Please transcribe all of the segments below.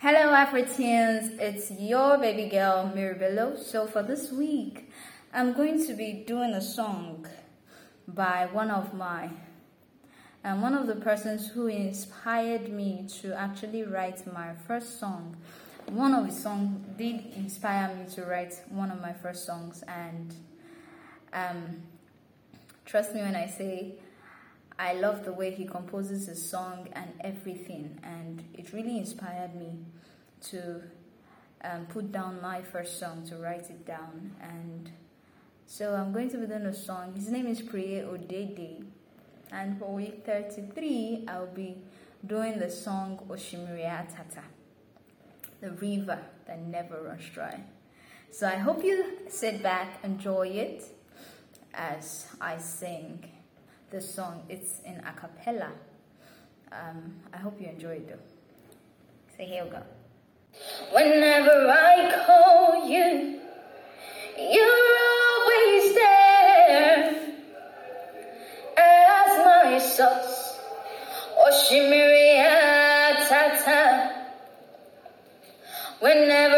Hello, Africans. It's your baby girl, Mary Bello. So, for this week, I'm going to be doing a song by one of my and one of the persons who inspired me to actually write my first song. One of his songs did inspire me to write one of my first songs, and um, trust me when I say I love the way he composes his song and everything, and it really inspired me to um, put down my first song, to write it down. And so I'm going to be doing a song. His name is Preye Odede, and for week 33, I'll be doing the song Oshimiri Atata, the river that never runs dry. So I hope you sit back, enjoy it as I sing the song. It's in a cappella. Um, I hope you enjoy it though. So here we go. Whenever I call you, you're always there as my source. Oshimiri Atata. Whenever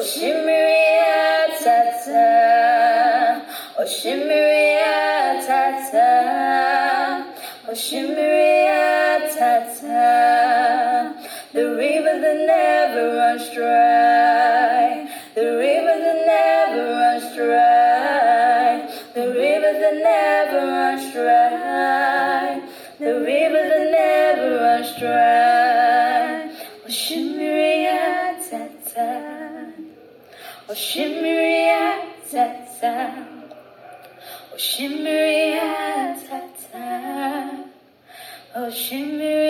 Oshimiri Atata, Oshimiri Atata, Oshimiri Atata, the Oshimiri Atata, Oshimiri Atata, Oshimiria